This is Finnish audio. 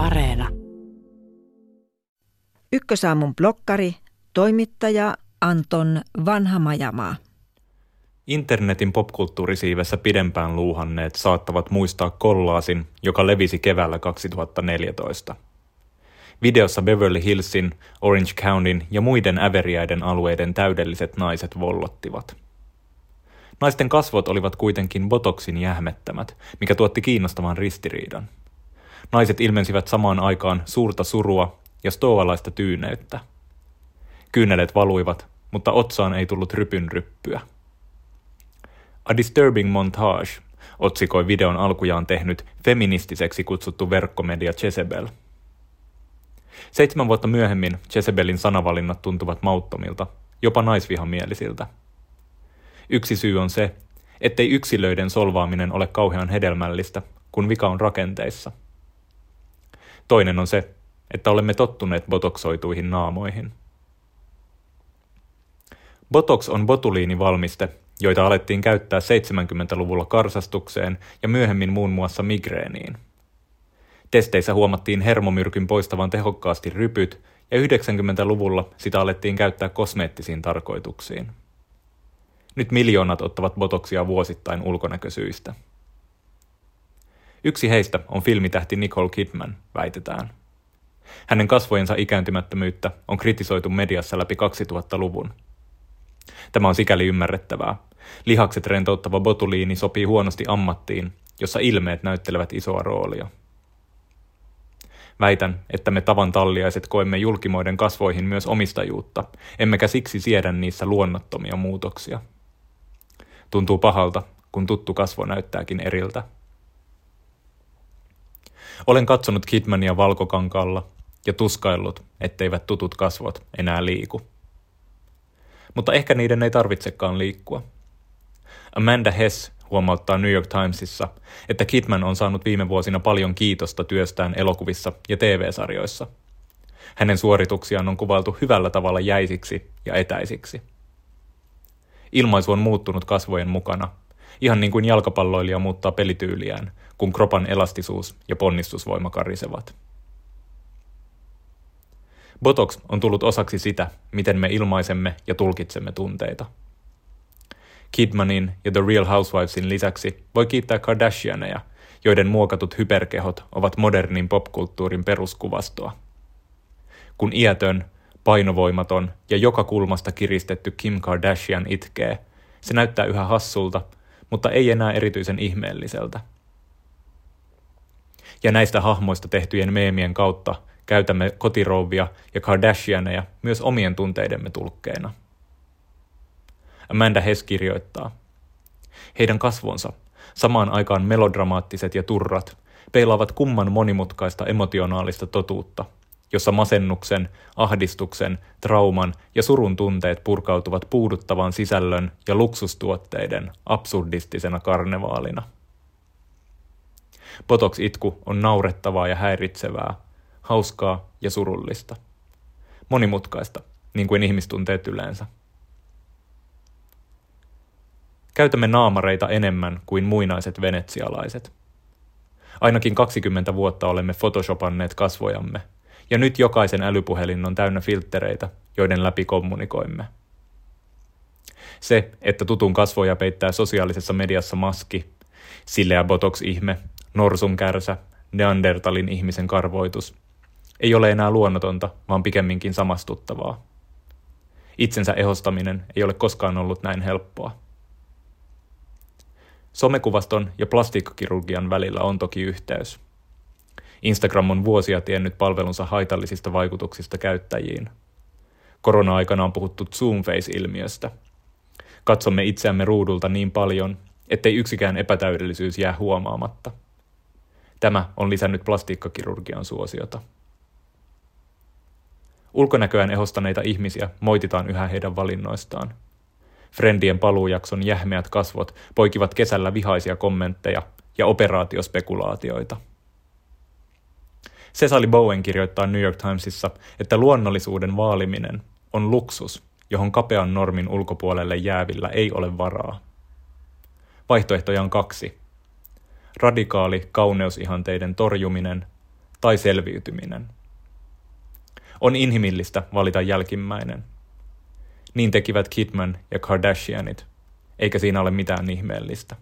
Areena. Ykkösaamun blokkari, toimittaja Anton Vanhamajamaa. Internetin popkulttuurisiivessä pidempään luuhanneet saattavat muistaa kollaasin, joka levisi keväällä 2014. Videossa Beverly Hillsin, Orange Countyn ja muiden äveriäiden alueiden täydelliset naiset vollottivat. Naisten kasvot olivat kuitenkin botoksin jähmettämät, mikä tuotti kiinnostavan ristiriidan. Naiset ilmensivät samaan aikaan suurta surua ja stoalaista tyyneyttä. Kyyneleet valuivat, mutta otsaan ei tullut rypyn ryppyä. A Disturbing Montage otsikoi videon alkujaan tehnyt feministiseksi kutsuttu verkkomedia Jezebel. Seitsemän vuotta myöhemmin Jezebelin sanavalinnat tuntuvat mauttomilta, jopa naisvihamielisiltä. Yksi syy on se, ettei yksilöiden solvaaminen ole kauhean hedelmällistä, kun vika on rakenteissa. Toinen on se, että olemme tottuneet botoksoituihin naamoihin. Botox on botuliinivalmiste, joita alettiin käyttää 70-luvulla karsastukseen ja myöhemmin muun muassa migreeniin. Testeissä huomattiin hermomyrkyn poistavan tehokkaasti rypyt ja 90-luvulla sitä alettiin käyttää kosmeettisiin tarkoituksiin. Nyt miljoonat ottavat botoksia vuosittain ulkonäkösyistä. Yksi heistä on filmitähti Nicole Kidman, väitetään. Hänen kasvojensa ikääntymättömyyttä on kritisoitu mediassa läpi 2000-luvun. Tämä on sikäli ymmärrettävää. Lihakset rentouttava botuliini sopii huonosti ammattiin, jossa ilmeet näyttelevät isoa roolia. Väitän, että me tavan talliaiset koemme julkimoiden kasvoihin myös omistajuutta, emmekä siksi siedä niissä luonnottomia muutoksia. Tuntuu pahalta, kun tuttu kasvo näyttääkin eriltä. Olen katsonut Kidmania valkokankalla ja tuskaillut, etteivät tutut kasvot enää liiku. Mutta ehkä niiden ei tarvitsekaan liikkua. Amanda Hess huomauttaa New York Timesissa, että Kidman on saanut viime vuosina paljon kiitosta työstään elokuvissa ja TV-sarjoissa. Hänen suorituksiaan on kuvailtu hyvällä tavalla jäisiksi ja etäisiksi. Ilmaisu on muuttunut kasvojen mukana, ihan niin kuin jalkapalloilija muuttaa pelityyliään, kun kropan elastisuus ja ponnistusvoima karisevat. Botox on tullut osaksi sitä, miten me ilmaisemme ja tulkitsemme tunteita. Kidmanin ja The Real Housewivesin lisäksi voi kiittää Kardashianeja, joiden muokatut hyperkehot ovat modernin popkulttuurin peruskuvastoa. Kun iätön, painovoimaton ja joka kulmasta kiristetty Kim Kardashian itkee, se näyttää yhä hassulta, mutta ei enää erityisen ihmeelliseltä. Ja näistä hahmoista tehtyjen meemien kautta käytämme kotirouvia ja Kardashianeja myös omien tunteidemme tulkkeina. Amanda Hess kirjoittaa. Heidän kasvonsa, samaan aikaan melodramaattiset ja turrat, peilaavat kumman monimutkaista emotionaalista totuutta, jossa masennuksen, ahdistuksen, trauman ja surun tunteet purkautuvat puuduttavan sisällön ja luksustuotteiden absurdistisena karnevaalina. Botox-itku on naurettavaa ja häiritsevää, hauskaa ja surullista. Monimutkaista, niin kuin ihmistunteet yleensä. Käytämme naamareita enemmän kuin muinaiset venetsialaiset. Ainakin 20 vuotta olemme photoshopanneet kasvojamme, ja nyt jokaisen älypuhelin on täynnä filttereitä, joiden läpi kommunikoimme. Se, että tutun kasvoja peittää sosiaalisessa mediassa maski, silleä botox-ihme, norsun kärsä, neandertalin ihmisen karvoitus, ei ole enää luonnotonta, vaan pikemminkin samastuttavaa. Itsensä ehostaminen ei ole koskaan ollut näin helppoa. Somekuvaston ja plastiikkakirurgian välillä on toki yhteys. Instagram on vuosia tiennyt palvelunsa haitallisista vaikutuksista käyttäjiin. Korona-aikana on puhuttu Zoom-face-ilmiöstä. Katsomme itseämme ruudulta niin paljon, ettei yksikään epätäydellisyys jää huomaamatta. Tämä on lisännyt plastiikkakirurgian suosiota. Ulkonäköään ehostaneita ihmisiä moititaan yhä heidän valinnoistaan – Friendien paluujakson jähmeät kasvot poikivat kesällä vihaisia kommentteja ja operaatiospekulaatioita. Cecily Bowen kirjoittaa New York Timesissa, että luonnollisuuden vaaliminen on luksus, johon kapean normin ulkopuolelle jäävillä ei ole varaa. Vaihtoehtoja on kaksi. Radikaali kauneusihanteiden torjuminen tai selviytyminen. On inhimillistä valita jälkimmäinen. Niin tekivät Kidman ja Kardashianit, eikä siinä ole mitään ihmeellistä.